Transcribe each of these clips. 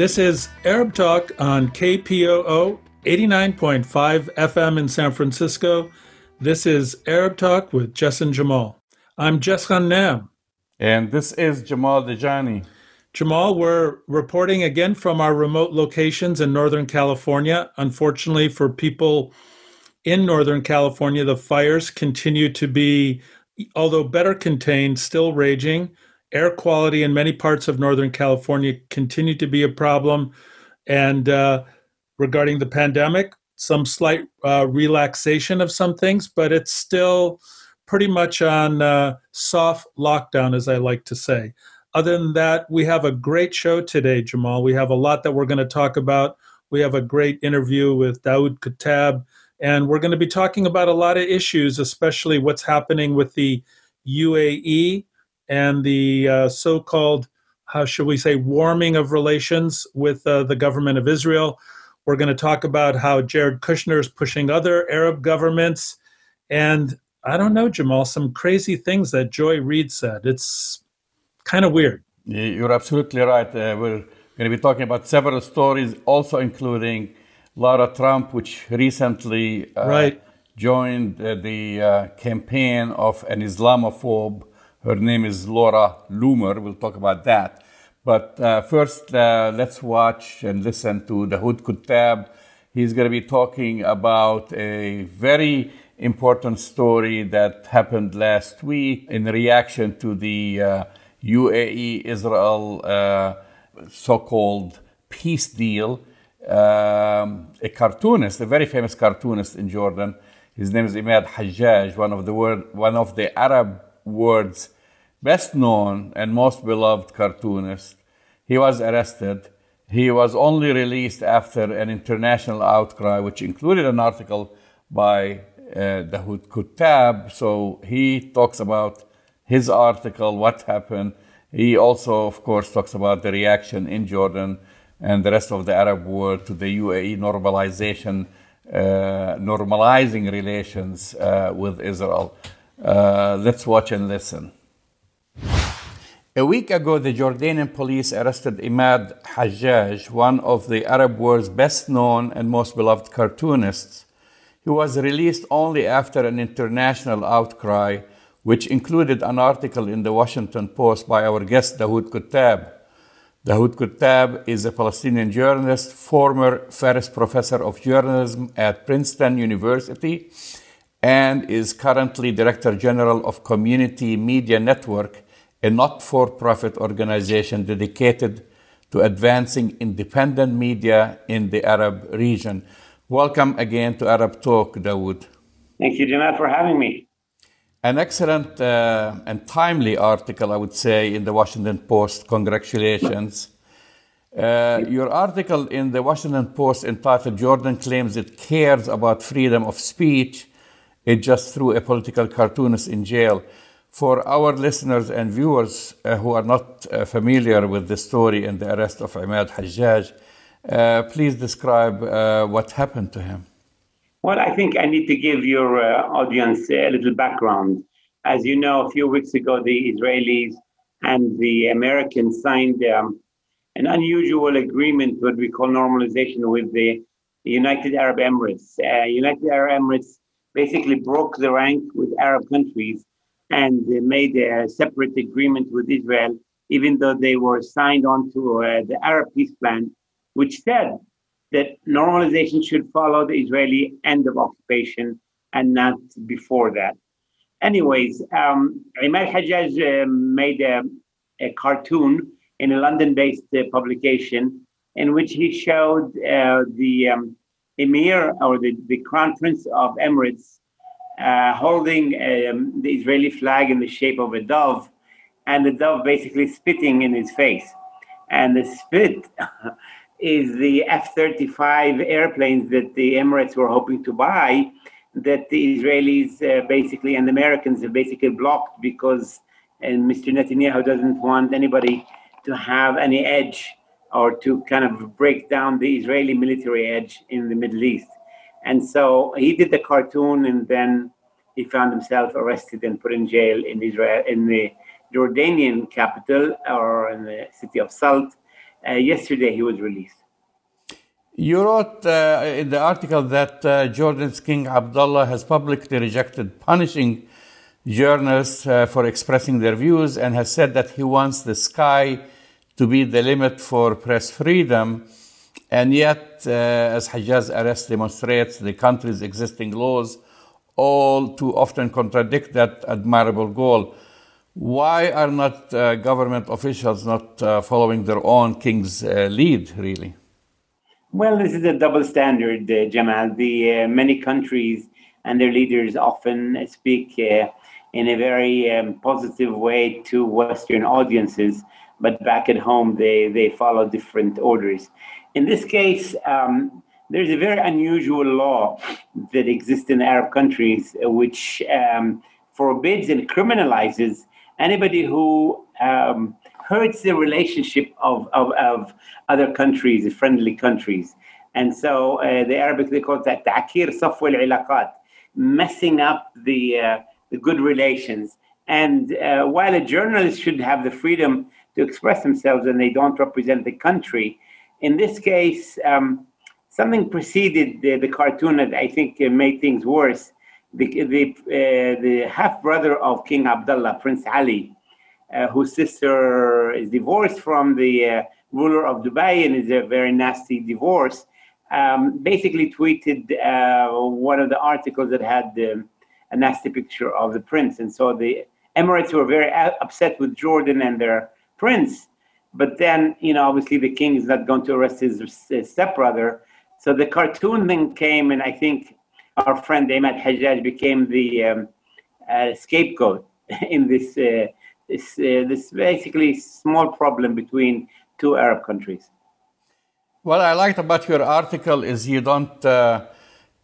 This is Arab Talk on KPOO 89.5 FM in San Francisco. This is Arab Talk with Jess and Jamal. I'm Jess Nam. And this is Jamal Dajani. Jamal, we're reporting again from our remote locations in Northern California. Unfortunately, for people in Northern California, the fires continue to be, although better contained, still raging. Air quality in many parts of Northern California continue to be a problem. And uh, regarding the pandemic, some slight uh, relaxation of some things, but it's still pretty much on uh, soft lockdown, as I like to say. Other than that, we have a great show today, Jamal. We have a lot that we're going to talk about. We have a great interview with Daoud Kuttab, and we're going to be talking about a lot of issues, especially what's happening with the UAE and the uh, so called, how should we say, warming of relations with uh, the government of Israel. We're going to talk about how Jared Kushner is pushing other Arab governments. And I don't know, Jamal, some crazy things that Joy Reid said. It's kind of weird. You're absolutely right. Uh, we're going to be talking about several stories, also including Lara Trump, which recently uh, right. joined uh, the uh, campaign of an Islamophobe. Her name is Laura Loomer. We'll talk about that. But uh, first, uh, let's watch and listen to Daoud Kuttab. He's going to be talking about a very important story that happened last week in reaction to the uh, UAE Israel uh, so called peace deal. Um, a cartoonist, a very famous cartoonist in Jordan, his name is Imad Hajjaj, one of the word, one of the Arab world's best known and most beloved cartoonist. He was arrested. He was only released after an international outcry, which included an article by uh, Daoud Kuttab. So he talks about his article, what happened. He also, of course, talks about the reaction in Jordan and the rest of the Arab world to the UAE normalization, uh, normalizing relations uh, with Israel. Uh, let's watch and listen. A week ago, the Jordanian police arrested Imad Hajjaj, one of the Arab world's best known and most beloved cartoonists he was released only after an international outcry, which included an article in the Washington Post by our guest Daoud Kuttab. Daoud Kuttab is a Palestinian journalist, former Ferris Professor of Journalism at Princeton University, and is currently Director General of Community Media Network, a not for profit organization dedicated to advancing independent media in the Arab region. Welcome again to Arab Talk, Daoud. Thank you, Jamal, for having me. An excellent uh, and timely article, I would say, in the Washington Post. Congratulations. Uh, your article in the Washington Post entitled Jordan Claims It Cares About Freedom of Speech, it just threw a political cartoonist in jail. For our listeners and viewers uh, who are not uh, familiar with the story and the arrest of Imad Hajjaj, uh, please describe uh, what happened to him. Well, I think I need to give your uh, audience a little background. As you know, a few weeks ago, the Israelis and the Americans signed um, an unusual agreement, what we call normalization, with the United Arab Emirates. Uh, United Arab Emirates basically broke the rank with Arab countries and made a separate agreement with Israel, even though they were signed on to uh, the Arab peace plan which said that normalization should follow the Israeli end of occupation and not before that. Anyways, um, Hajjaj uh, made a, a, cartoon in a London based uh, publication in which he showed uh, the um, emir or the, the crown prince of Emirates uh, holding um, the Israeli flag in the shape of a dove, and the dove basically spitting in his face. And the spit is the F 35 airplanes that the Emirates were hoping to buy, that the Israelis uh, basically and Americans have basically blocked because and Mr. Netanyahu doesn't want anybody to have any edge or to kind of break down the Israeli military edge in the Middle East. And so he did the cartoon and then he found himself arrested and put in jail in Israel, in the Jordanian capital or in the city of Salt uh, yesterday he was released. You wrote uh, in the article that uh, Jordan's King Abdullah has publicly rejected punishing journalists uh, for expressing their views and has said that he wants the sky to be the limit for press freedom. And yet, uh, as Hajjaj's arrest demonstrates, the country's existing laws all too often contradict that admirable goal. Why are not uh, government officials not uh, following their own king's uh, lead, really? Well, this is a double standard, uh, Jamal. The uh, many countries and their leaders often speak in a very um, positive way to Western audiences, but back at home they, they follow different orders. In this case, um, there's a very unusual law that exists in Arab countries which um, forbids and criminalizes anybody who um, hurts the relationship of, of, of, other countries, friendly countries. And so uh, the Arabic, they call that ta'kir safwa al messing up the, uh, the good relations. And uh, while a journalist should have the freedom to express themselves and they don't represent the country, in this case, um, something preceded the, the, cartoon that I think uh, made things worse. The, the, uh, the half brother of King Abdullah, Prince Ali, uh, whose sister is divorced from the uh, ruler of Dubai and is a very nasty divorce, um, basically tweeted uh, one of the articles that had um, a nasty picture of the prince. And so the Emirates were very upset with Jordan and their prince. But then, you know, obviously the king is not going to arrest his, his stepbrother. So the cartoon thing came, and I think our friend Ahmed Hajjaj became the um, uh, scapegoat in this, uh, this, uh, this basically small problem between two Arab countries. What I liked about your article is you don't uh,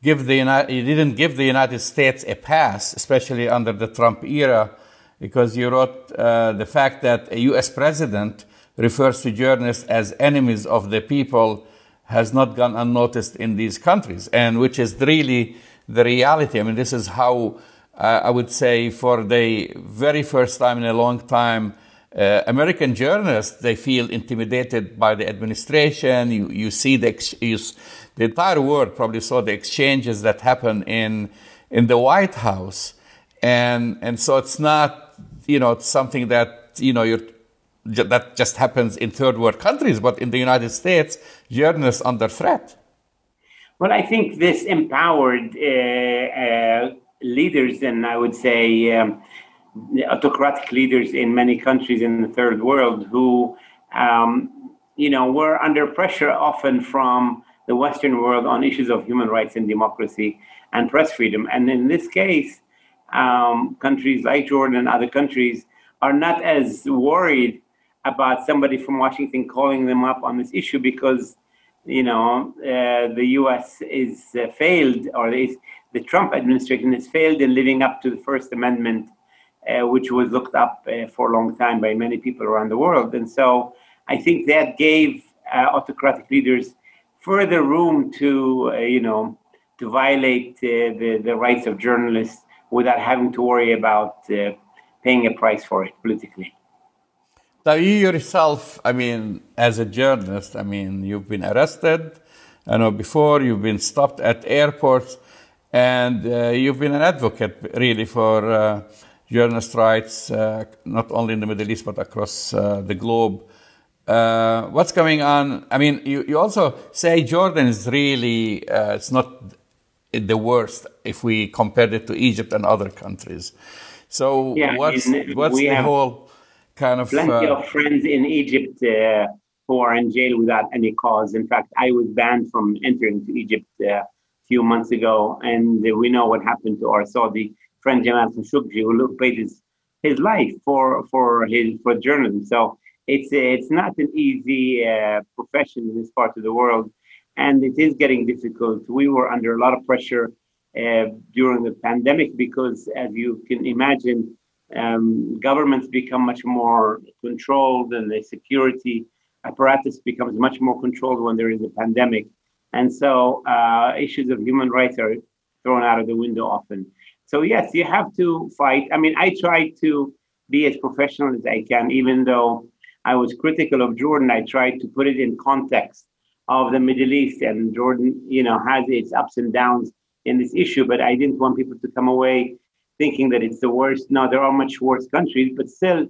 give the you didn't give the United States a pass, especially under the Trump era, because you wrote uh, the fact that a U.S. president refers to journalists as enemies of the people has not gone unnoticed in these countries, and which is really the reality. I mean, this is how uh, I would say for the very first time in a long time uh, American journalists, they feel intimidated by the administration. You, you see the, you, the entire world probably saw the exchanges that happen in, in the White House. And, and so it's not, you know, something that, you know, you're, that just happens in third world countries, but in the United States, journalists under threat. Well, I think this empowered uh, uh, leaders, and I would say um, autocratic leaders in many countries in the third world who, um, you know, were under pressure often from the Western world on issues of human rights and democracy and press freedom. And in this case, um, countries like Jordan and other countries are not as worried about somebody from Washington calling them up on this issue because, you know, uh, the U.S. is uh, failed or is, the Trump administration has failed in living up to the First Amendment uh, which was looked up uh, for a long time by many people around the world. And so I think that gave uh, autocratic leaders further room to, you know, to violate the, the rights of journalists without having to worry about paying a price for it politically. Now, you yourself, I mean, as a journalist, I mean, you've been arrested. I know before you've been stopped at airports, and uh, you've been an advocate really for uh, journalist rights, uh, not only in the Middle East, but across uh, the globe. Uh, what's going on? I mean, you, you also say Jordan is really, uh, it's not the worst if we compare it to Egypt and other countries. So yeah, what's, what's the whole kind of... Plenty uh, of friends in Egypt uh, who are in jail without any cause. In fact, I was banned from entering to Egypt a few months ago, and we know what happened to our Saudi friend Jamal Khashoggi, who paid his, his life for for his for journalism. So it's it's not an easy uh, profession in this part of the world, and it is getting difficult. We were under a lot of pressure uh, during the pandemic because, as you can imagine, um, governments become much more controlled, and the security apparatus becomes much more controlled when there is a pandemic. And so uh, issues of human rights are thrown out of the window often. So yes, you have to fight. I mean, I try to be as professional as I can, even though I was critical of Jordan, I tried to put it in context of the Middle East, and Jordan, you know, has its ups and downs in this issue. But I didn't want people to come away thinking that it's the worst. No, there are much worse countries, but still,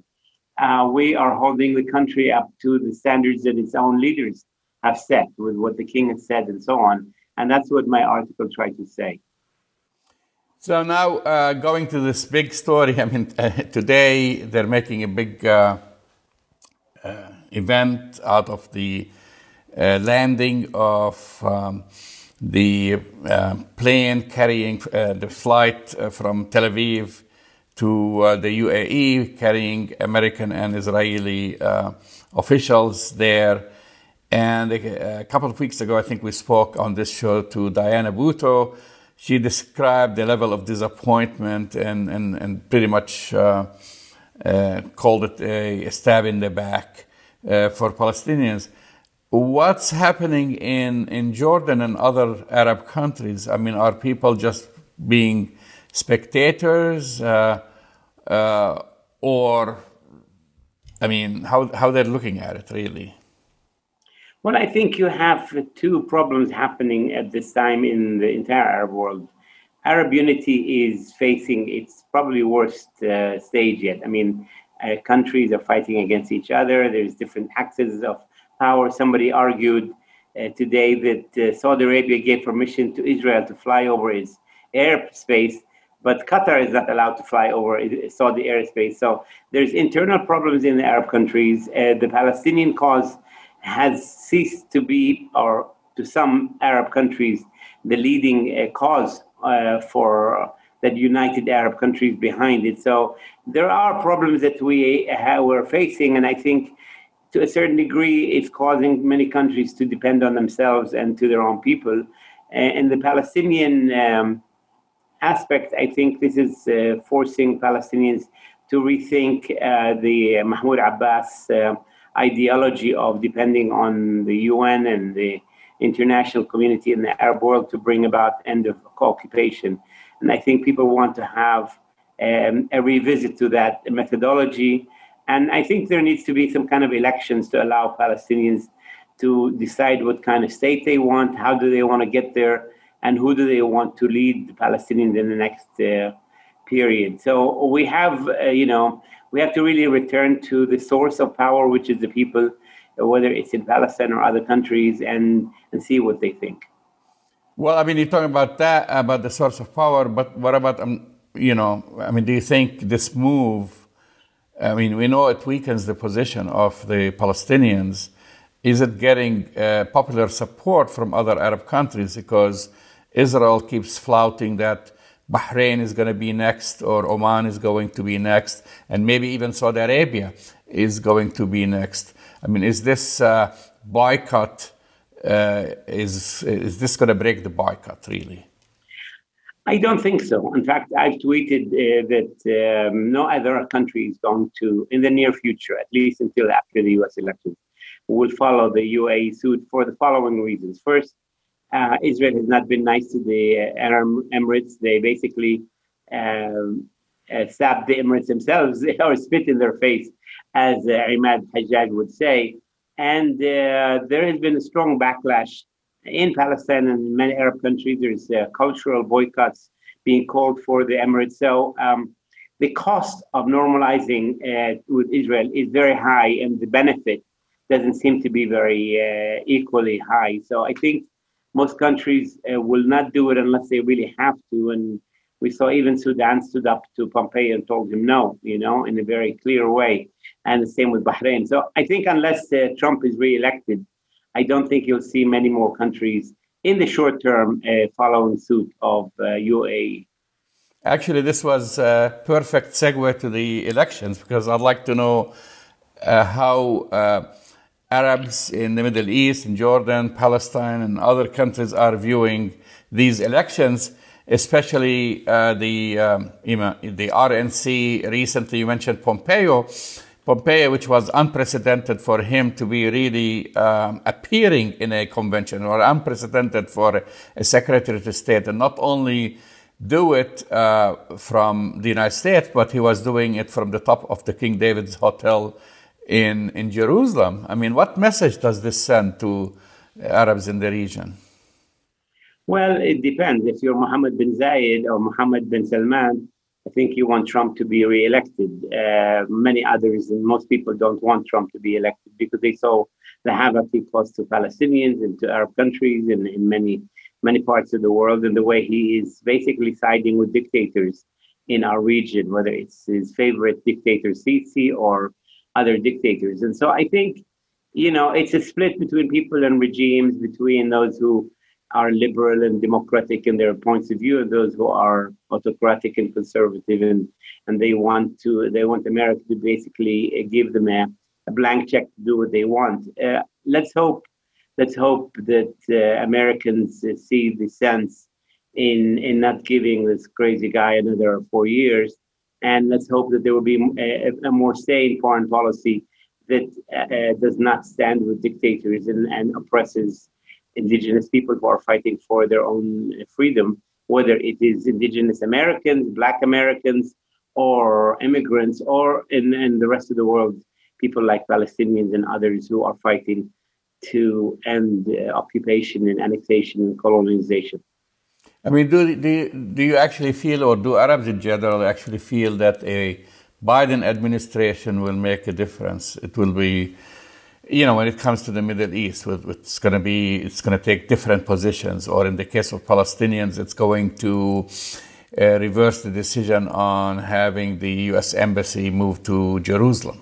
uh, we are holding the country up to the standards that its own leaders have set, with what the king has said, and so on. And that's what my article tried to say. So now, uh, going to this big story. I mean, uh, today they're making a big uh, uh event out of the landing of um, the uh, plane carrying the flight from Tel Aviv to the UAE, carrying American and Israeli officials there. And a, couple of weeks ago, I think we spoke on this show to Diana Buttu she described the level of disappointment and, and, and pretty much uh, uh, called it a, a, stab in the back uh, for Palestinians. What's happening in, in Jordan and other Arab countries? I mean, are people just being spectators uh, uh, or, I mean, how, how they're looking at it really? Well, I think you have two problems happening at this time in the entire Arab world. Arab unity is facing its probably worst uh, stage yet. I mean, uh, countries are fighting against each other. There's different axes of power. Somebody argued uh, today that uh, Saudi Arabia gave permission to Israel to fly over its airspace, but Qatar is not allowed to fly over Saudi airspace. So there's internal problems in the Arab countries. Uh, the Palestinian cause has ceased to be, or to some Arab countries, the leading uh, cause uh, for that united Arab countries behind it. So there are problems that we uh, we're facing, and I think to a certain degree, it's causing many countries to depend on themselves and to their own people. And the Palestinian um, aspect, I think this is uh, forcing Palestinians to rethink uh, the Mahmoud Abbas uh, ideology of depending on the UN and the international community in the Arab world to bring about end of occupation. And I think people want to have um, a revisit to that methodology. And I think there needs to be some kind of elections to allow Palestinians to decide what kind of state they want, how do they want to get there, and who do they want to lead the Palestinians in the next uh, period. So we have, uh, you know, we have to really return to the source of power, which is the people, whether it's in Palestine or other countries, and, and see what they think. Well, I mean, you're talking about that, about the source of power, but what about, um, you know, I mean, do you think this move, I mean, we know it weakens the position of the Palestinians. Is it getting uh, popular support from other Arab countries? Because Israel keeps flouting that Bahrain is going to be next, or Oman is going to be next, and maybe even Saudi Arabia is going to be next. I mean, is this uh, boycott? Uh, is is this going to break the boycott? Really? I don't think so. In fact, I've tweeted uh, that um, no other country is going to, in the near future, at least until after the U.S. elections, will follow the UAE suit for the following reasons. First, uh, Israel has not been nice to the Arab Emirates. They basically um, uh, stabbed the Emirates themselves or spit in their face, as uh, Imad Hajjaj would say. And uh, there has been a strong backlash in Palestine and many Arab countries. There's uh, cultural boycotts being called for the Emirates. So um, the cost of normalizing uh, with Israel is very high, and the benefit doesn't seem to be very uh, equally high. So I think most countries uh, will not do it unless they really have to. And we saw even Sudan stood up to Pompeo and told him no, you know, in a very clear way. And the same with Bahrain. So I think unless uh, Trump is re-elected, I don't think you'll see many more countries in the short term uh, following suit of UAE. Uh, Actually, this was a perfect segue to the elections because I'd like to know uh, how uh, Arabs in the Middle East, in Jordan, Palestine, and other countries are viewing these elections, especially uh, the um, the RNC. Recently, you mentioned Pompeo. Pompeo, which was unprecedented for him to be really um, appearing in a convention, or unprecedented for a secretary of state, and not only do it uh, from the United States, but he was doing it from the top of the King David's Hotel in, in Jerusalem. I mean, what message does this send to Arabs in the region? Well, it depends. If you're Mohammed bin Zayed or Mohammed bin Salman, I think you want Trump to be reelected. Uh, many others, and most people don't want Trump to be elected because they saw the havoc he caused to Palestinians and to Arab countries and in many, many parts of the world, and the way he is basically siding with dictators in our region, whether it's his favorite dictator Sisi or other dictators. And so I think, you know, it's a split between people and regimes, between those who are liberal and democratic in their points of view and those who are autocratic and conservative and and they want to they want America to basically give them a, a blank check to do what they want. Uh, let's hope let's hope that uh, Americans uh, see the sense in in not giving this crazy guy another four years, and let's hope that there will be a, a more sane foreign policy that uh, does not stand with dictators and, and oppresses indigenous people who are fighting for their own freedom, whether it is indigenous Americans, Black Americans, or immigrants, or in, in the rest of the world, people like Palestinians and others who are fighting to end uh, occupation and annexation and colonization. I mean, do, do, do you actually feel, or do Arabs in general actually feel that a Biden administration will make a difference? It will be you know, when it comes to the Middle East, it's going to be, it's going to take different positions. Or in the case of Palestinians, it's going to uh, reverse the decision on having the U.S. embassy move to Jerusalem.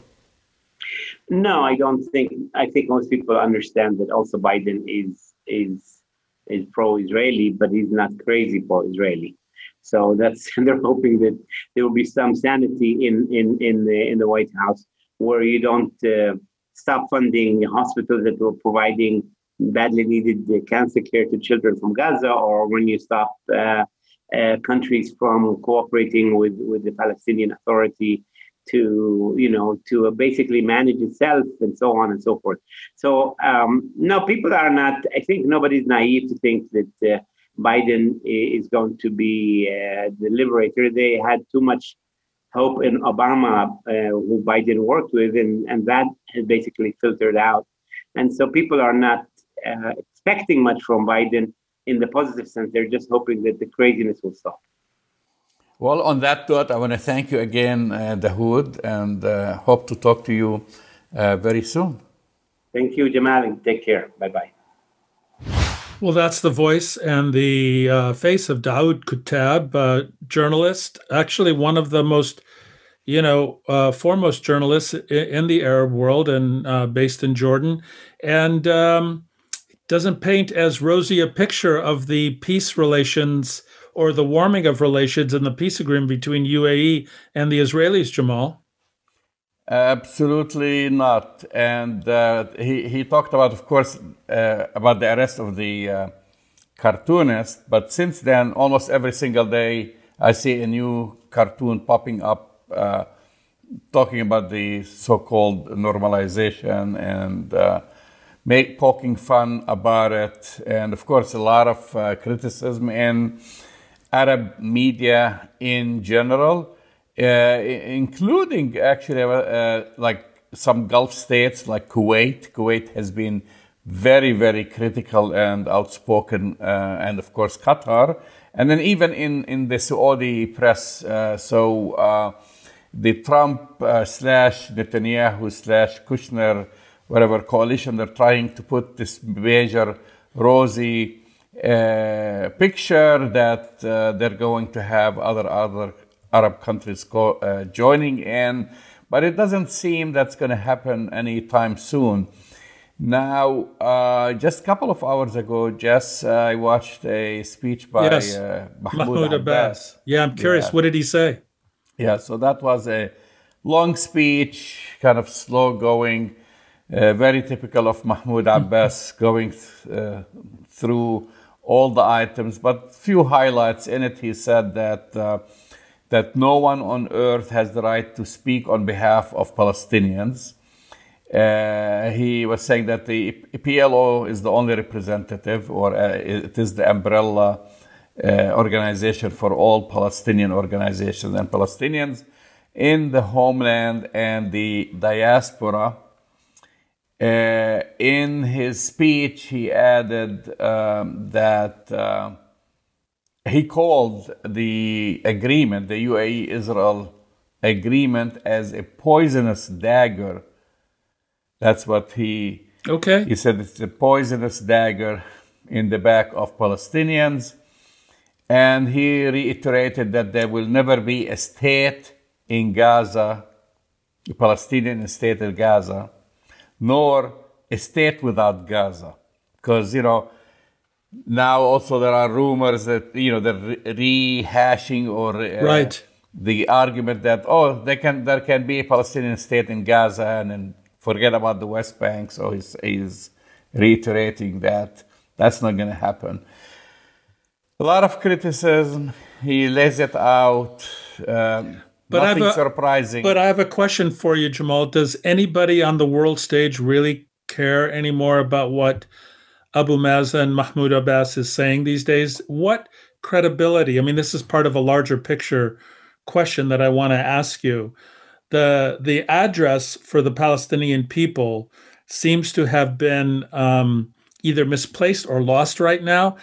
No, I don't think. I think most people understand that also Biden is is is pro-Israeli, but he's not crazy pro-Israeli. So that's and they're hoping that there will be some sanity in in in the in the White House where you don't. Uh, stop funding hospitals that were providing badly needed cancer care to children from Gaza, or when you stop uh, uh, countries from cooperating with, with the Palestinian Authority to, you know, to basically manage itself and so on and so forth. So, um, no, people are not, I think nobody's naive to think that uh, Biden is going to be uh, the liberator. They had too much hope in Obama, uh, who Biden worked with, and, and that has basically filtered out. And so people are not uh, expecting much from Biden in the positive sense. They're just hoping that the craziness will stop. Well, on that note, I want to thank you again, uh, Daoud, and uh, hope to talk to you uh, very soon. Thank you, Jamal, and take care. Bye bye. Well, that's the voice and the uh, face of Daoud Kuttab, uh, journalist, actually one of the most, you know, uh, foremost journalists in, the Arab world and uh, based in Jordan, and um, doesn't paint as rosy a picture of the peace relations or the warming of relations and the peace agreement between UAE and the Israelis, Jamal. Absolutely not. And uh, he, he talked about, of course, uh, about the arrest of the uh, cartoonist. But since then, almost every single day, I see a new cartoon popping up uh, talking about the so called normalization and uh, make, poking fun about it. And of course, a lot of uh, criticism in Arab media in general including actually uh, uh, like some Gulf states like Kuwait. Kuwait has been very, very critical and outspoken, and of course Qatar, and then even in in the Saudi press. so the Trump uh, slash Netanyahu slash Kushner, whatever coalition, they're trying to put this major rosy uh, picture that uh, they're going to have other other Arab countries uh, joining in, but it doesn't seem that's going to happen anytime soon. Now, uh, just a couple of hours ago, Jess, uh, I watched a speech by yes. uh, Mahmoud, Mahmoud Abbas. Abbas. Yeah, I'm curious. Yeah. What did he say? Yeah, so that was a long speech, kind of slow going, uh, very typical of Mahmoud Abbas, going th- uh, through all the items, but few highlights in it. He said that uh, that no one on earth has the right to speak on behalf of Palestinians. Uh, he was saying that the PLO is the only representative, or uh, it is the umbrella uh, organization for all Palestinian organizations and Palestinians in the homeland and the diaspora Uh, in his speech, he added um, that uh, he called the agreement, the UAE Israel agreement, as a poisonous dagger. That's what he okay. He said it's a poisonous dagger in the back of Palestinians, and he reiterated that there will never be a state in Gaza, a Palestinian state in Gaza, nor a state without Gaza. Because, you know, now also there are rumors that, you know, they're rehashing or uh, right. the argument that, oh, they can, there can be a Palestinian state in Gaza and then forget about the West Bank. So he's, he's reiterating that that's not going to happen. A lot of criticism. He lays it out. Um, but nothing a, surprising. But I have a question for you, Jamal. Does anybody on the world stage really care anymore about what Abu Mazen Mahmoud Abbas is saying these days? What credibility? I mean, this is part of a larger picture question that I want to ask you. The the address for the Palestinian people seems to have been um, either misplaced or lost right now.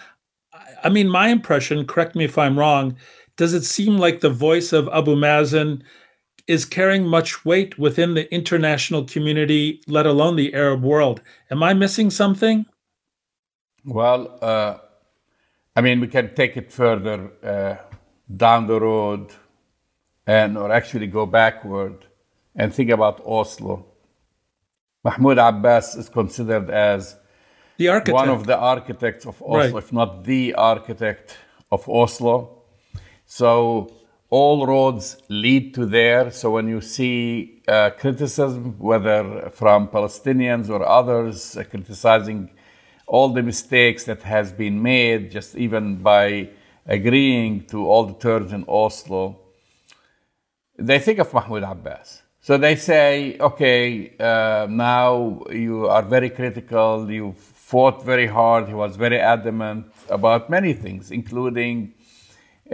I mean, my impression, correct me if I'm wrong, does it seem like the voice of Abu Mazen is carrying much weight within the international community, let alone the Arab world? Am I missing something? Well, uh, I mean, we can take it further uh, down the road and or actually go backward and think about Oslo. Mahmoud Abbas is considered as the architect. one of the architects of Oslo, right. if not the architect of Oslo. So all roads lead to there. So when you see uh, criticism, whether from Palestinians or others, uh, criticizing all the mistakes that has been made, just even by agreeing to all the terms in Oslo, they think of Mahmoud Abbas. So they say, okay, uh, now you are very critical. You fought very hard. He was very adamant about many things, including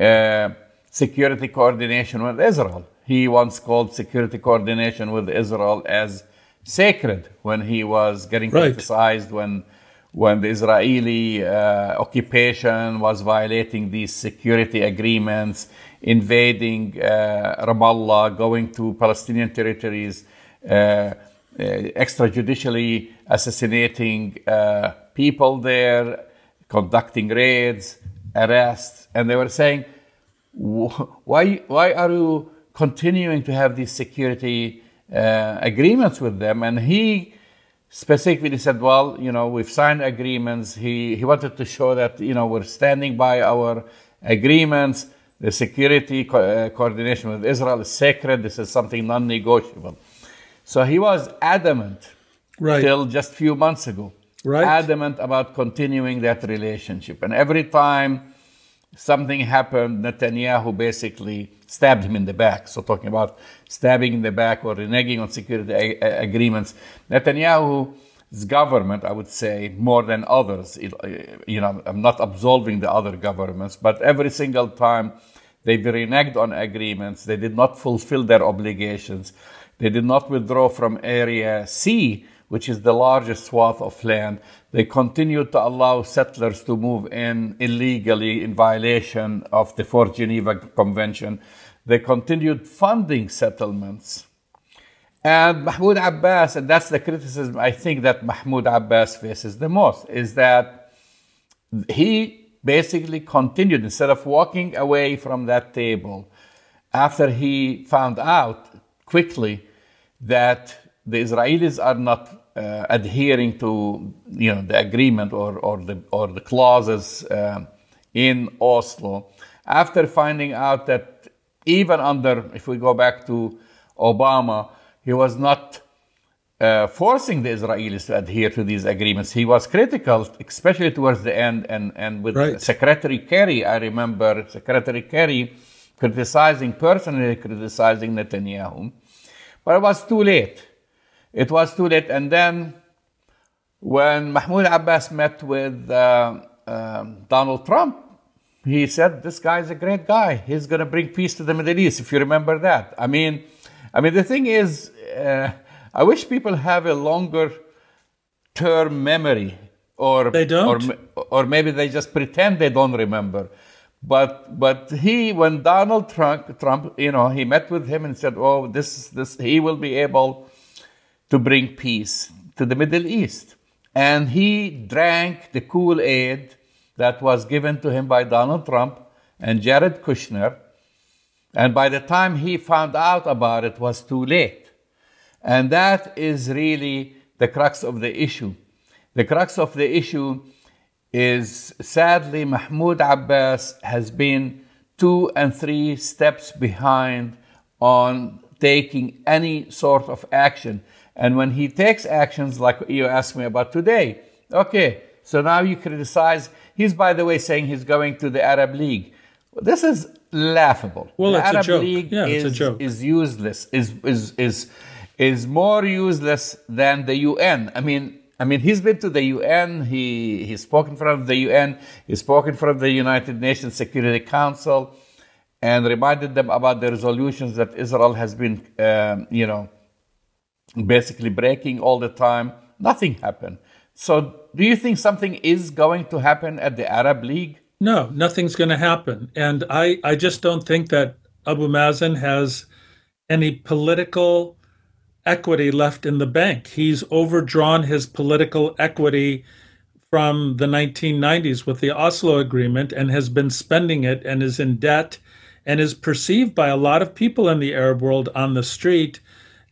uh, security coordination with Israel. He once called security coordination with Israel as sacred when he was getting right. criticized when when the Israeli uh, occupation was violating these security agreements, invading uh, Ramallah, going to Palestinian territories, uh, uh extrajudicially assassinating uh, people there, conducting raids, arrests, and they were saying, why, why are you continuing to have these security uh, agreements with them? And he specifically said, well, you know, we've signed agreements. He, he wanted to show that, you know, we're standing by our agreements. The security co- uh, coordination with Israel is sacred. This is something non-negotiable. So he was adamant right. till just a few months ago right. adamant about continuing that relationship. And every time something happened, Netanyahu basically stabbed him in the back. So, talking about stabbing in the back or reneging on security a- agreements, Netanyahu's government, I would say, more than others, uh, you know, I'm not absolving the other governments, but every single time they reneged on agreements, they did not fulfill their obligations, they did not withdraw from Area C which is the largest swath of land, they continued to allow settlers to move in illegally in violation of the Fourth Geneva Convention. They continued funding settlements. And Mahmoud Abbas, and that's the criticism I think that Mahmoud Abbas faces the most, is that he basically continued, instead of walking away from that table, after he found out quickly that the Israelis are not uh, adhering to you know the agreement or or the or the clauses uh, in Oslo. After finding out that even under, if we go back to Obama, he was not uh, forcing the Israelis to adhere to these agreements. He was critical, especially towards the end, and and with right. Secretary Kerry. I remember Secretary Kerry criticizing personally criticizing Netanyahu, but it was too late it was too late. And then when Mahmoud Abbas met with uh, uh, Donald Trump, he said, "This guy is a great guy. He's going to bring peace to the Middle East." If you remember that, I mean, I mean, the thing is, uh, I wish people have a longer term memory, or They don't? or, or maybe they just pretend they don't remember. But but he when Donald Trump Trump you know he met with him and said oh this this he will be able to bring peace to the Middle East. And he drank the Kool Aid that was given to him by Donald Trump and Jared Kushner. And by the time he found out about it was too late. And that is really the crux of the issue. The crux of the issue is sadly Mahmoud Abbas has been two and three steps behind on taking any sort of action. And when he takes actions like you asked me about today, okay, so now you criticize. He's, by the way, saying he's going to the Arab League. This is laughable. Well, the it's a Arab joke. League Yeah, is, a joke. is useless. Is is is is more useless than the UN. I mean, I mean, he's been to the UN. He he's spoken in front of the UN. He's spoken in front of the United Nations Security Council, and reminded them about the resolutions that Israel has been, um, you know, basically breaking all the time. Nothing happened. So, do you think something is going to happen at the Arab League? No, nothing's going to happen. And I, I just don't think that Abu Mazen has any political equity left in the bank. He's overdrawn his political equity from the 1990s with the Oslo Agreement and has been spending it and is in debt and is perceived by a lot of people in the Arab world on the street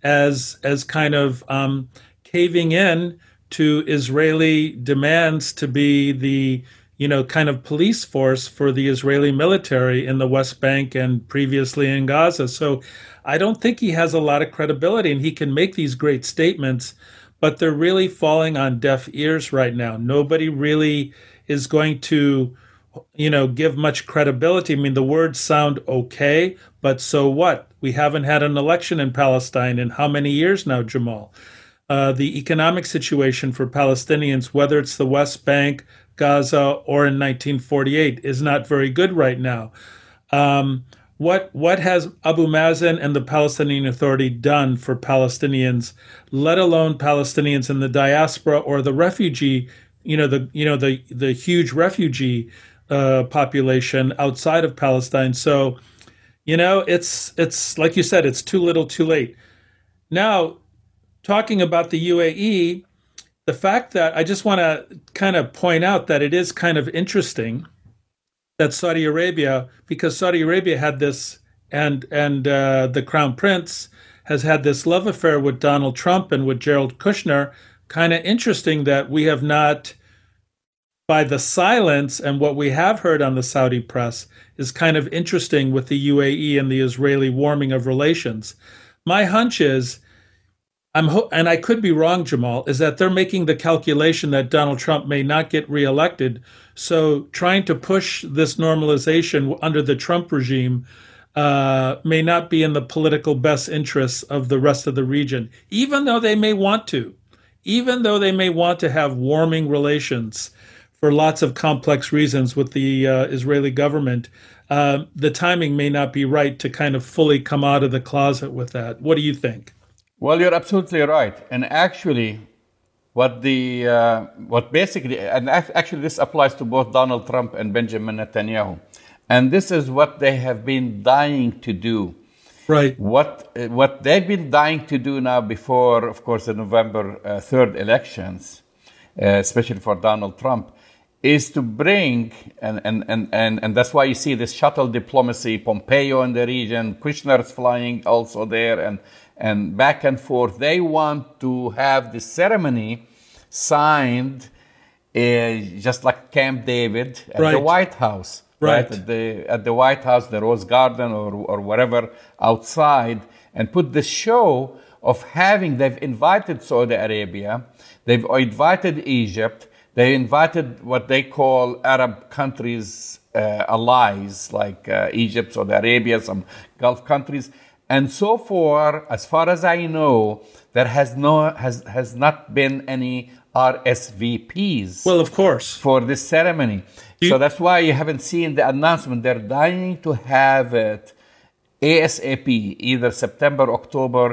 as as kind of um, caving in to Israeli demands to be the you know kind of police force for the Israeli military in the West Bank and previously in Gaza. So I don't think he has a lot of credibility and he can make these great statements, but they're really falling on deaf ears right now. Nobody really is going to you know give much credibility. I mean the words sound okay, but so what? We haven't had an election in Palestine in how many years now, Jamal? Uh, the economic situation for Palestinians, whether it's the West Bank, Gaza, or in 1948, is not very good right now. Um, what what has Abu Mazen and the Palestinian Authority done for Palestinians, let alone Palestinians in the diaspora or the refugee, you know the you know the the huge refugee uh, population outside of Palestine? So, you know, it's it's like you said, it's too little, too late. Now, talking about the UAE, the fact that I just want to kind of point out that it is kind of interesting that Saudi Arabia, because Saudi Arabia had this, and and uh, the Crown Prince has had this love affair with Donald Trump and with Gerald Kushner. Kind of interesting that we have not, by the silence and what we have heard on the Saudi press, is kind of interesting with the UAE and the Israeli warming of relations. My hunch is. I'm ho- and I could be wrong, Jamal, is that they're making the calculation that Donald Trump may not get reelected. So trying to push this normalization under the Trump regime uh, may not be in the political best interests of the rest of the region, even though they may want to, even though they may want to have warming relations for lots of complex reasons with the uh, Israeli government. Uh, the timing may not be right to kind of fully come out of the closet with that. What do you think? Well, you're absolutely right. And actually, what the uh, what basically, and actually, this applies to both Donald Trump and Benjamin Netanyahu, and this is what they have been dying to do. Right. What what they've been dying to do now, before, of course, the November uh, third elections, uh, especially for Donald Trump, is to bring and, and, and, and, and that's why you see this shuttle diplomacy, Pompeo in the region, Kushner's flying also there, and and back and forth. They want to have the ceremony signed uh, just like Camp David at Right. the White House. Right. At the at the White House, the Rose Garden or or whatever outside, and put the show of having they've invited Saudi Arabia, they've invited Egypt, they invited what they call Arab countries uh, allies like uh, Egypt, Saudi Arabia, some Gulf countries, and so far, as far as I know, there has no has has not been any RSVPs Well, of course. for this ceremony. You- so that's why you haven't seen the announcement. They're dying to have it ASAP, either September, October,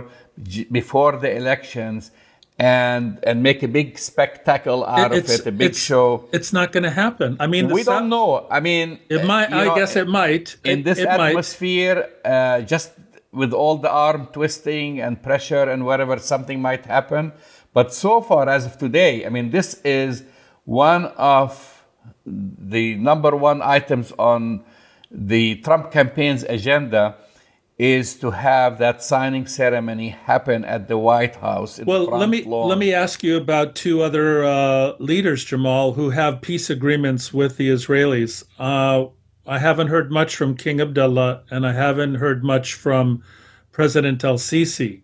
before the elections. And and make a big spectacle out of it, a big it's- show. It's not going to happen. I mean, We don't know. I mean, It uh, might. I know, guess it might. in It- this it atmosphere, uh, just with all the arm twisting and pressure and whatever, something might happen. But so far, as of today, I mean, this is one of the number one items on the Trump campaign's agenda is to have that signing ceremony happen at the White House. In the Well, let me lawn. let me ask you about two other uh, leaders, Jamal, who have peace agreements with the Israelis. Uh, I haven't heard much from King Abdullah, and I haven't heard much from President El Sisi.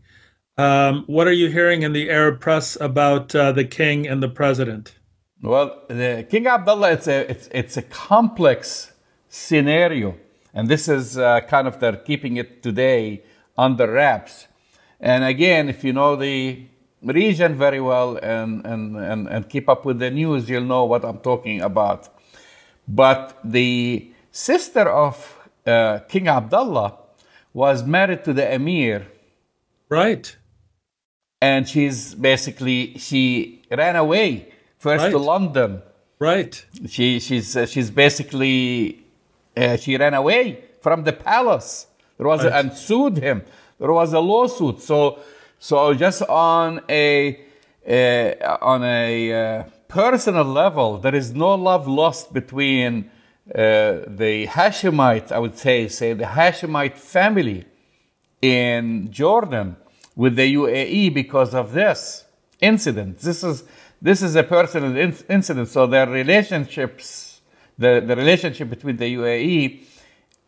Um, what are you hearing in the Arab press about uh, the king and the president? Well, the King Abdullah, it's a it's it's a complex scenario, and this is uh, kind of they're keeping it today under wraps. And again, if you know the region very well and and and, and keep up with the news, you'll know what I'm talking about. But the sister of uh, King Abdullah was married to the emir Right. and she's basically she ran away first to London. Right. She she's uh, she's basically uh, she ran away from the palace. There was a, and sued him. There was a lawsuit. So so just on a uh, on a uh, personal level, there is no love lost between uh, the Hashemite, I would say, say the Hashemite family in Jordan with the UAE because of this incident. This is this is a personal in- incident. So their relationships, the, the relationship between the UAE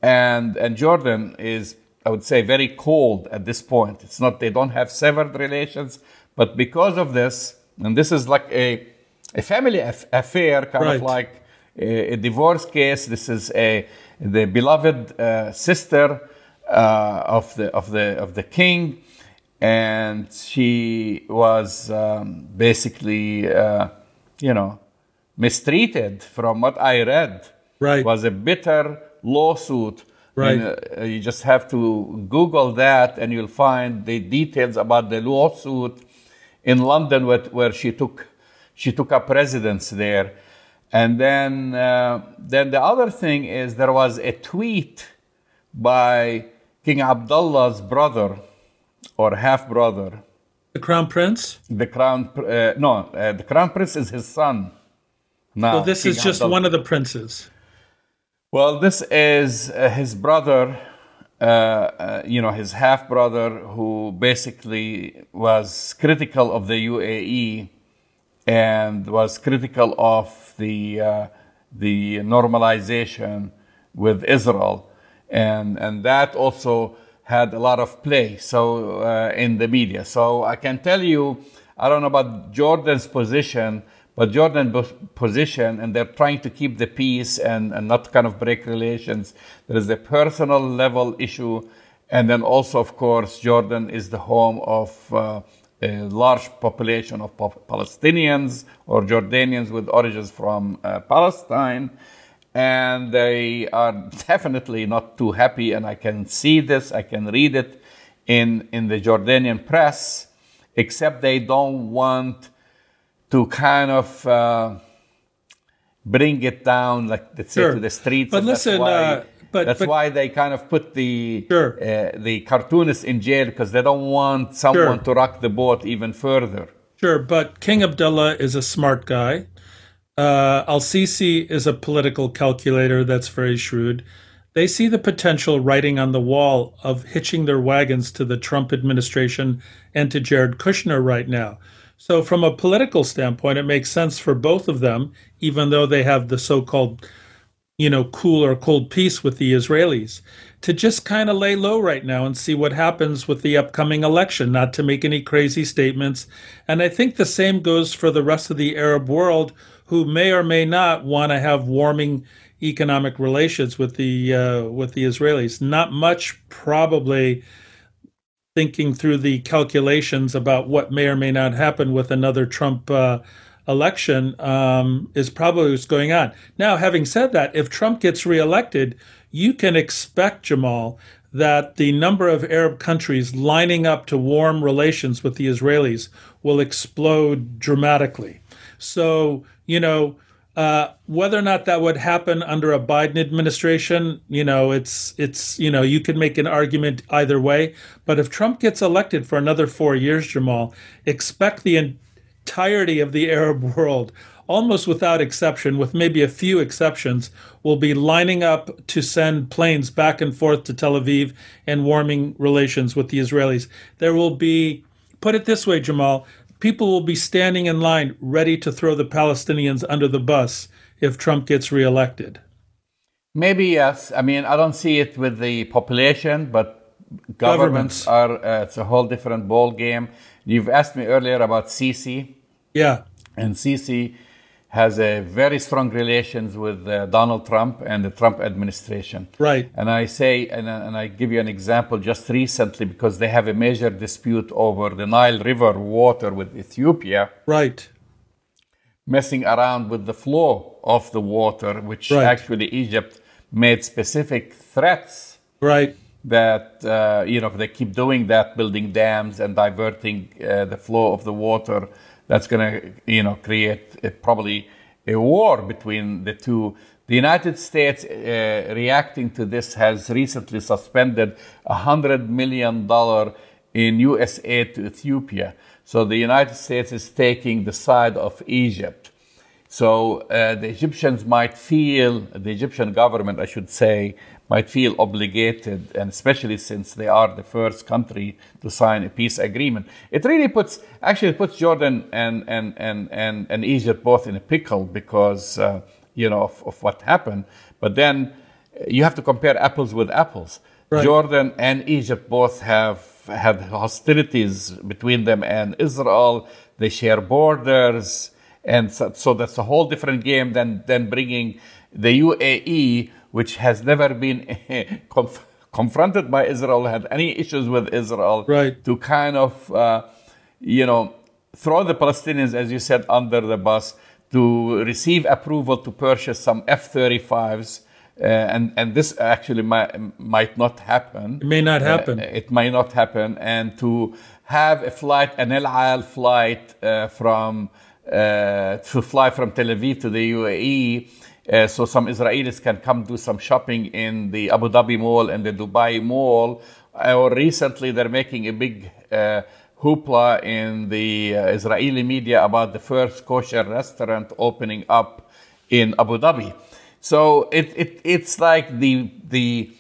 and and Jordan is, I would say, very cold at this point. It's not they don't have severed relations, but because of this, and this is like a a family aff- affair, kind Right. of like a, a divorce case. This is a the beloved uh, sister uh, of the of the of the king, and she was um, basically, uh, you know, mistreated. From what I read, Right. was a bitter lawsuit. Right. And, uh, you just have to Google that, and you'll find the details about the lawsuit in London, where, where she took she took up residence there. And then, uh, then the other thing is there was a tweet by King Abdullah's brother or half brother, The crown prince. the crown. Uh, no, uh, the crown prince is his son. So this is just one of the princes. Well, this is uh, his brother, uh, uh, you know, his half brother, who basically was critical of the UAE and was critical of the uh, the normalization with Israel, and and that also had a lot of play. So uh, in the media, so I can tell you, I don't know about Jordan's position, but Jordan's position, and they're trying to keep the peace and, and not kind of break relations. There is a personal level issue, and then also, of course, Jordan is the home of uh, a large population of Palestinians or Jordanians with origins from uh, Palestine. And they are definitely not too happy, and I can see this, I can read it in, in the Jordanian press, except they don't want to kind of uh, bring it down, like let's say, to the streets. But listen, why, uh, but- that's but- why they kind of put the Sure. uh, the cartoonists in jail because they don't want someone Sure. to rock the boat even further. Sure, but King Abdullah is a smart guy. Uh, Al Sisi is a political calculator that's very shrewd. They see the potential writing on the wall of hitching their wagons to the Trump administration and to Jared Kushner right now. So, from a political standpoint, it makes sense for both of them, even though they have the so called you know, cool or cold peace with the Israelis, to just kind of lay low right now and see what happens with the upcoming election, not to make any crazy statements. And I think the same goes for the rest of the Arab world, who may or may not want to have warming economic relations with the uh, with the Israelis. Not much, probably thinking through the calculations about what may or may not happen with another Trump uh, election um, is probably what's going on. Now, having said that, if Trump gets reelected, you can expect, Jamal, that the number of Arab countries lining up to warm relations with the Israelis will explode dramatically. So, you know, uh, whether or not that would happen under a Biden administration, you know, it's it's you know you could make an argument either way. But if Trump gets elected for another four years, Jamal, expect the entirety of the Arab world, almost without exception, with maybe a few exceptions, will be lining up to send planes back and forth to Tel Aviv and warming relations with the Israelis. There will be, put it this way, Jamal, people will be standing in line ready to throw the Palestinians under the bus if Trump gets reelected. Maybe yes. I mean, I don't see it with the population, but governments, governments. are uh, it's a whole different ball game. You've asked me earlier about Sisi. Yeah. And Sisi has a very strong relations with uh, Donald Trump and the Trump administration. Right. And I say, and, and I give you an example just recently because they have a major dispute over the Nile River water with Ethiopia. Right. Messing around with the flow of the water, which right. actually Egypt made specific threats. Right. That, uh, you know, if they keep doing that, building dams and diverting uh, the flow of the water that's going to, you know, create a, probably a war between the two. The United States, uh, reacting to this, has recently suspended $100 million in U.S. aid to Ethiopia. So the United States is taking the side of Egypt. So uh, the Egyptians might feel, the Egyptian government, I should say, might feel obligated, and especially since they are the first country to sign a peace agreement. It really puts, actually, it puts Jordan and, and, and, and, and Egypt both in a pickle because, uh, you know, of, of, what happened. But then uh, you have to compare apples with apples. Right. Jordan and Egypt both have had hostilities between them and Israel. They share borders. And so, so that's a whole different game than, than bringing the UAE which has never been conf- confronted by Israel, had any issues with Israel, right. to kind of, uh, you know, throw the Palestinians, as you said, under the bus, to receive approval to purchase some F 35s. Uh, and and this actually might might not happen. It may not happen. Uh, it might not happen, and to have a flight, an El Al flight uh, from uh, to fly from Tel Aviv to the UAE uh, so some Israelis can come do some shopping in the Abu Dhabi Mall and the Dubai Mall. Uh, or recently, they're making a big uh, hoopla in the uh, Israeli media about the first kosher restaurant opening up in Abu Dhabi. So it, it it's like the the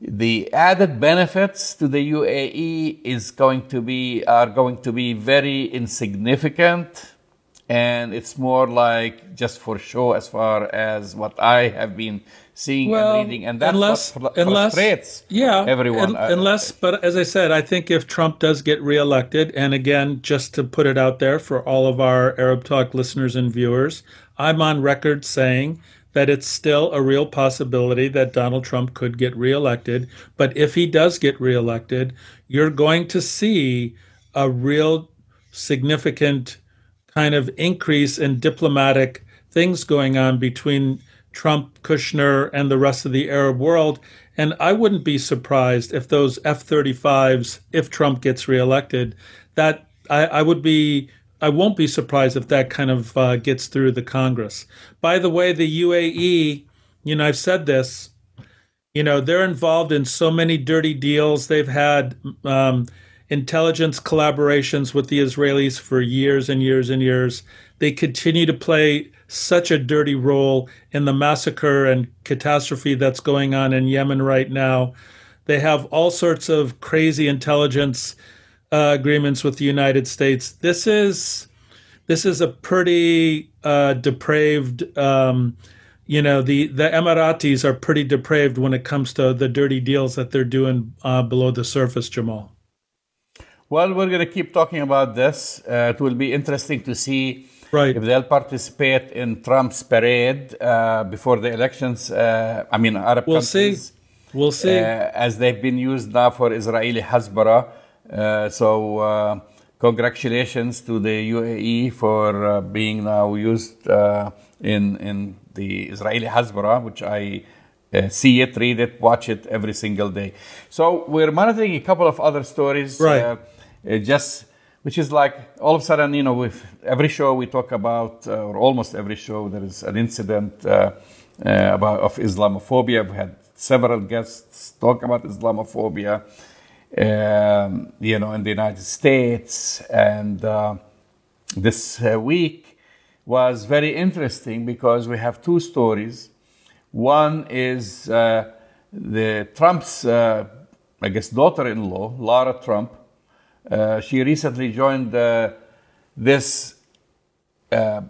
the added benefits to the UAE is going to be are going to be very insignificant and it's more like just for show as far as what I have been seeing well, and reading, and that's unless, what fr- unless, frustrates yeah, everyone. Un- unless, but as I said, I think if Trump does get reelected, and again, just to put it out there for all of our Arab Talk listeners and viewers, I'm on record saying that it's still a real possibility that Donald Trump could get reelected. But if he does get reelected, you're going to see a real significant kind of increase in diplomatic things going on between Trump, Kushner, and the rest of the Arab world. And I wouldn't be surprised if those F 35s, if Trump gets reelected, that I, I, would be. I won't be surprised if that kind of uh, gets through the Congress. By the way, the UAE, you know, I've said this, you know, they're involved in so many dirty deals. They've had um, intelligence collaborations with the Israelis for years and years and years. They continue to play such a dirty role in the massacre and catastrophe that's going on in Yemen right now. They have all sorts of crazy intelligence uh, agreements with the United States. This is this is a pretty uh, depraved. Um, you know the the Emiratis are pretty depraved when it comes to the dirty deals that they're doing uh, below the surface, Jamal. Well, we're going to keep talking about this. Uh, it will be interesting to see right. if they'll participate in Trump's parade uh, before the elections. Uh, I mean, Arab we'll countries. See. We'll see. Uh, as they've been used now for Israeli Hasbara. Uh, so, uh, congratulations to the UAE for being now used in, in the Israeli Hasbara, which I uh, see it, read it, watch it every single day. So we're monitoring a couple of other stories, right? Uh, uh, just which is like all of a sudden, you know, with every show we talk about, uh, or almost every show, there is an incident uh, about of Islamophobia. We had several guests talk about Islamophobia, um, you know, in the United States, and this week was very interesting because we have two stories one is uh, the Trump's, uh, I guess, daughter-in-law, Lara Trump. Uh, she recently joined uh, this uh,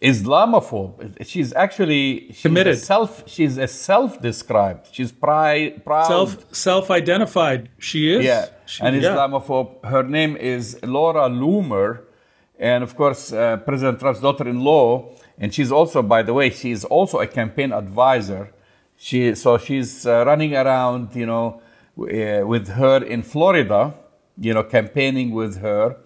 Islamophobe. She's actually she's committed. A self. She's a self-described. She's proud. Self self-identified. She is. Yeah, she, an yeah. Islamophobe. Her name is Laura Loomer, and of course, uh, President Trump's daughter-in-law and she's also, by the way, she's also a campaign advisor. She so she's uh, running around, you know, uh, with her in Florida, you know, campaigning with her,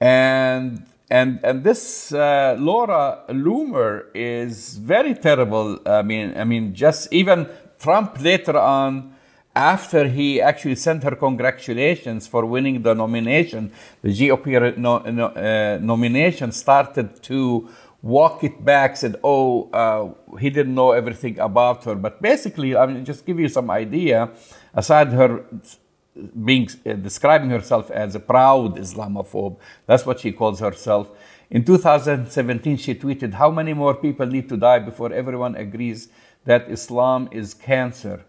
and and and this uh, Laura Loomer is very terrible. I mean, I mean, just even Trump later on after he actually sent her congratulations for winning the nomination, the GOP no, no, uh, nomination started to walk it back, said, oh, uh, he didn't know everything about her. But basically, I mean, just give you some idea, aside her being uh, describing herself as a proud Islamophobe, that's what she calls herself. In 2017, she tweeted, How many more people need to die before everyone agrees that Islam is cancer?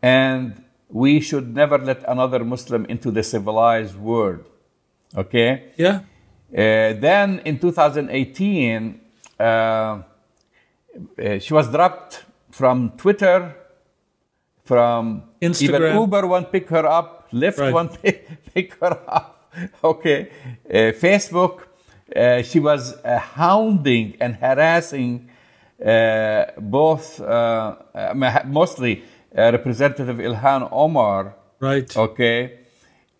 And we should never let another Muslim into the civilized world. Okay? Yeah. Uh, then in 2018, uh, uh, she was dropped from Twitter, from Instagram. even Uber won't pick her up, Lyft Right. won't pick her up. Okay, uh, Facebook, uh, she was uh, hounding and harassing uh, both, uh, mostly uh, Representative Ilhan Omar, Right. okay,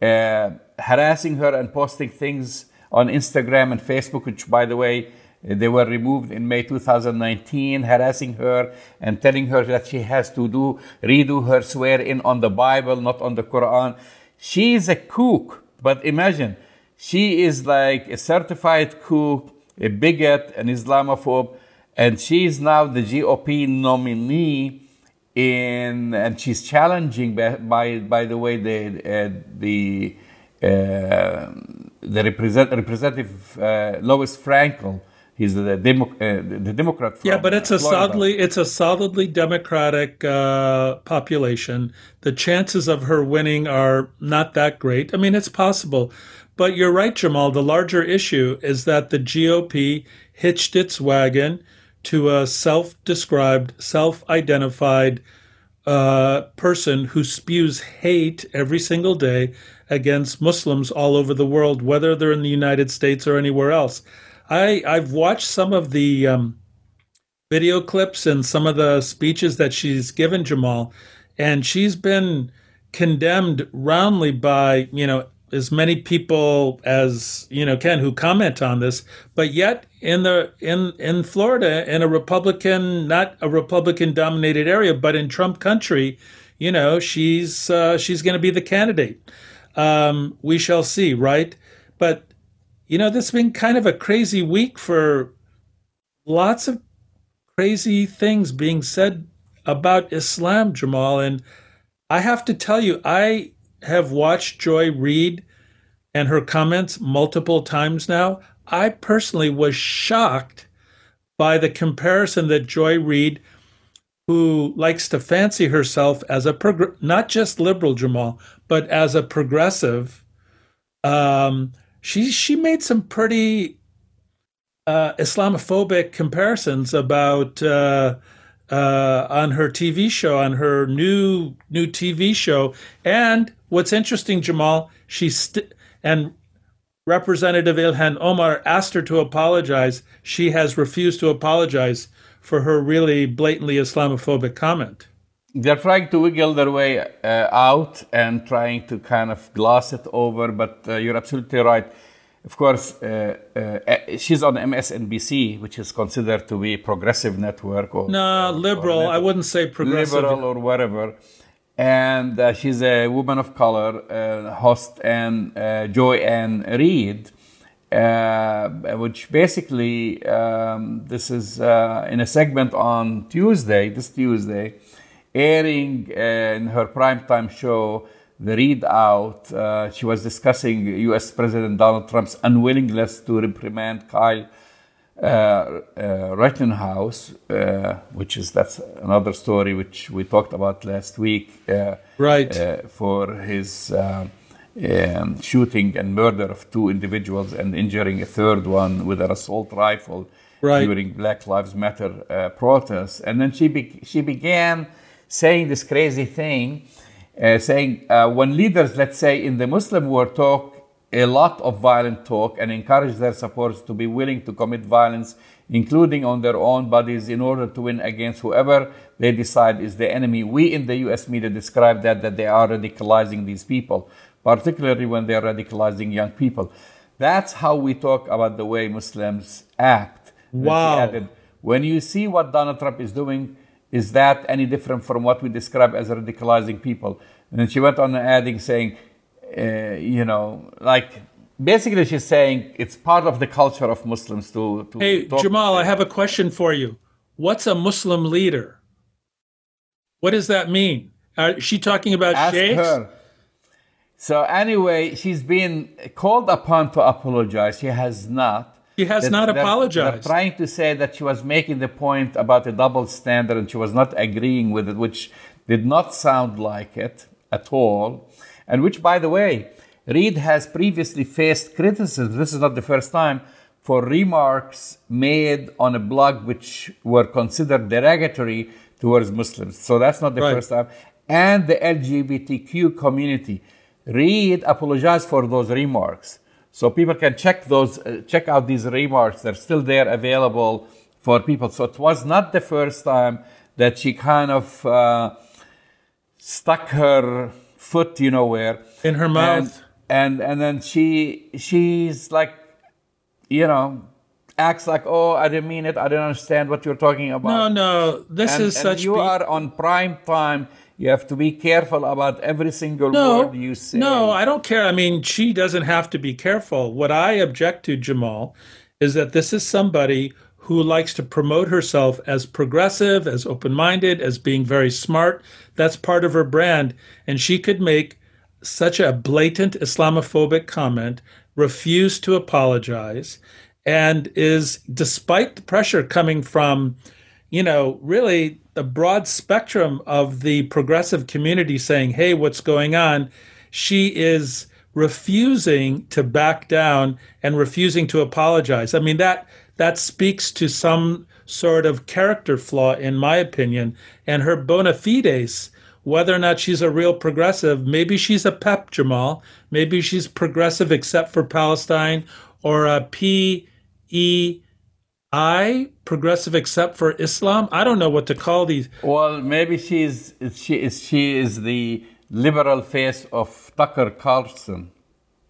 uh, harassing her and posting things on Instagram and Facebook, which, by the way, they were removed in May 2019, harassing her and telling her that she has to do redo her swear in on the Bible, not on the Quran. She is a kook, but imagine she is like a certified kook, a bigot, an Islamophobe, and she is now the GOP nominee in, and she's challenging by by, by the way the uh, the uh, the represent, representative uh, Lois Frankel. He's the, Demo, uh, the Democrat. From Yeah, but it's a Florida. solidly it's a solidly democratic uh, population. The chances of her winning are not that great. I mean, it's possible, but you're right, Jamal. The larger issue is that the GOP hitched its wagon to a self-described, self-identified uh, person who spews hate every single day against Muslims all over the world, whether they're in the United States or anywhere else. I I've watched some of the um, video clips and some of the speeches that she's given Jamal, and she's been condemned roundly by you know as many people as you know can who comment on this. But yet in the in in Florida, in a Republican not a Republican dominated area, but in Trump country, you know she's uh, she's going to be the candidate. Um, we shall see, right? But you know, this has been kind of a crazy week for lots of crazy things being said about Islam, Jamal. And I have to tell you, I have watched Joy Reid and her comments multiple times now. I personally was shocked by the comparison that Joy Reid, who likes to fancy herself as a prog- not just liberal, Jamal, but as a progressive, um, she she made some pretty uh, Islamophobic comparisons about uh, uh, on her TV show, on her new new TV show. And what's interesting, Jamal, she st- and Representative Ilhan Omar asked her to apologize. She has refused to apologize for her really blatantly Islamophobic comment. They're trying to wiggle their way uh, out and trying to kind of gloss it over, but uh, you're absolutely right. of course, uh, uh, she's on MSNBC, which is considered to be a progressive network. Or, no, liberal. Or I wouldn't say progressive. Liberal or whatever. And uh, she's a woman of color, uh, host and uh, Joy Ann Reid, uh, which basically, um, this is in a segment on Tuesday, this Tuesday, airing in her primetime show the Reid Out. Uh, she was discussing U.S. President Donald Trump's unwillingness to reprimand Kyle uh, uh, Rittenhouse, uh, which is that's another story which we talked about last week. Uh, right. Uh, for his um, shooting and murder of two individuals and injuring a third one with an assault rifle right. during Black Lives Matter protests, and then she be- she began saying this crazy thing uh, saying uh, when leaders, let's say in the Muslim world, talk a lot of violent talk and encourage their supporters to be willing to commit violence, including on their own bodies, in order to win against whoever they decide is the enemy. We in the US media describe that, that they are radicalizing these people, particularly when they are radicalizing young people. That's how we talk about the way Muslims act. Wow. Added, when you see what Donald Trump is doing, is that any different from what we describe as radicalizing people? And then she went on adding, saying, uh, you know, like basically she's saying it's part of the culture of Muslims to. to hey, Jamal, I have a question for you. What's a Muslim leader? What does that mean? Is she talking about Ask sheikhs? Her. So anyway, she's been called upon to apologize. She has not. She has not apologized. They're trying to say that she was making the point about a double standard and she was not agreeing with it, which did not sound like it at all. And which, by the way, Reid has previously faced criticism. This is not the first time for remarks made on a blog which were considered derogatory towards Muslims. So that's not the right. first time. And the LGBTQ community. Reid apologized for those remarks. So people can check those, uh, check out these remarks. They're still there available for people. So it was not the first time that she kind of uh, stuck her foot, you know where, in her mouth, and, and and then she she's like, you know, acts like, oh, I didn't mean it. I didn't understand what you're talking about. No, no, this and, is and such. You be- are on prime time you have to be careful about every single no, word you say. No, I don't care. I mean, she doesn't have to be careful. What I object to, Jamal, is that this is somebody who likes to promote herself as progressive, as open minded, as being very smart. That's part of her brand. And she could make such a blatant Islamophobic comment, refuse to apologize, and is, despite the pressure coming from, you know, really the broad spectrum of the progressive community saying, hey, what's going on? She is refusing to back down and refusing to apologize. I mean, that that speaks to some sort of character flaw, in my opinion, and her bona fides. Whether or not she's a real progressive, maybe she's a PEP, Jamal. Maybe she's progressive except for Palestine, or a P E I progressive except for Islam. I don't know what to call these. Well, maybe she's she is she is the liberal face of Tucker Carlson.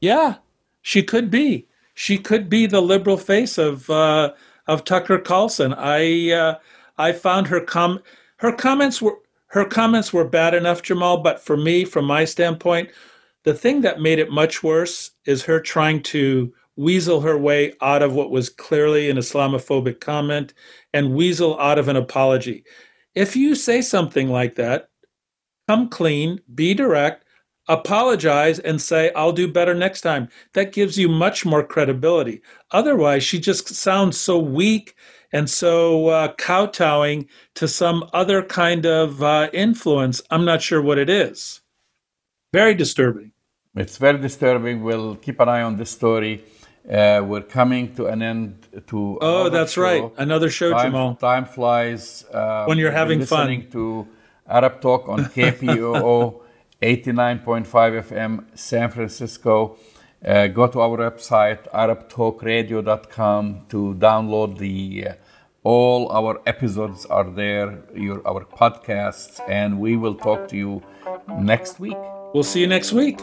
Yeah, she could be. She could be the liberal face of uh, of Tucker Carlson. I uh, I found her com her comments were her comments were bad enough, Jamal. But for me, from my standpoint, the thing that made it much worse is her trying to weasel her way out of what was clearly an Islamophobic comment and weasel out of an apology. If you say something like that, come clean, be direct, apologize, and say, I'll do better next time. That gives you much more credibility. Otherwise, she just sounds so weak and so uh, kowtowing to some other kind of uh, influence. I'm not sure what it is. Very disturbing. It's very disturbing. We'll keep an eye on this story. Uh, we're coming to an end to. Oh, that's show. right. Another show, time, Jamal. Time flies. Uh, when you're having listening fun. to Arab Talk on KPOO 89.5 FM, San Francisco. Uh, go to our website, arabtalkradio.com, to download the. Uh, all our episodes are there, your, our podcasts, and we will talk to you next week. We'll see you next week.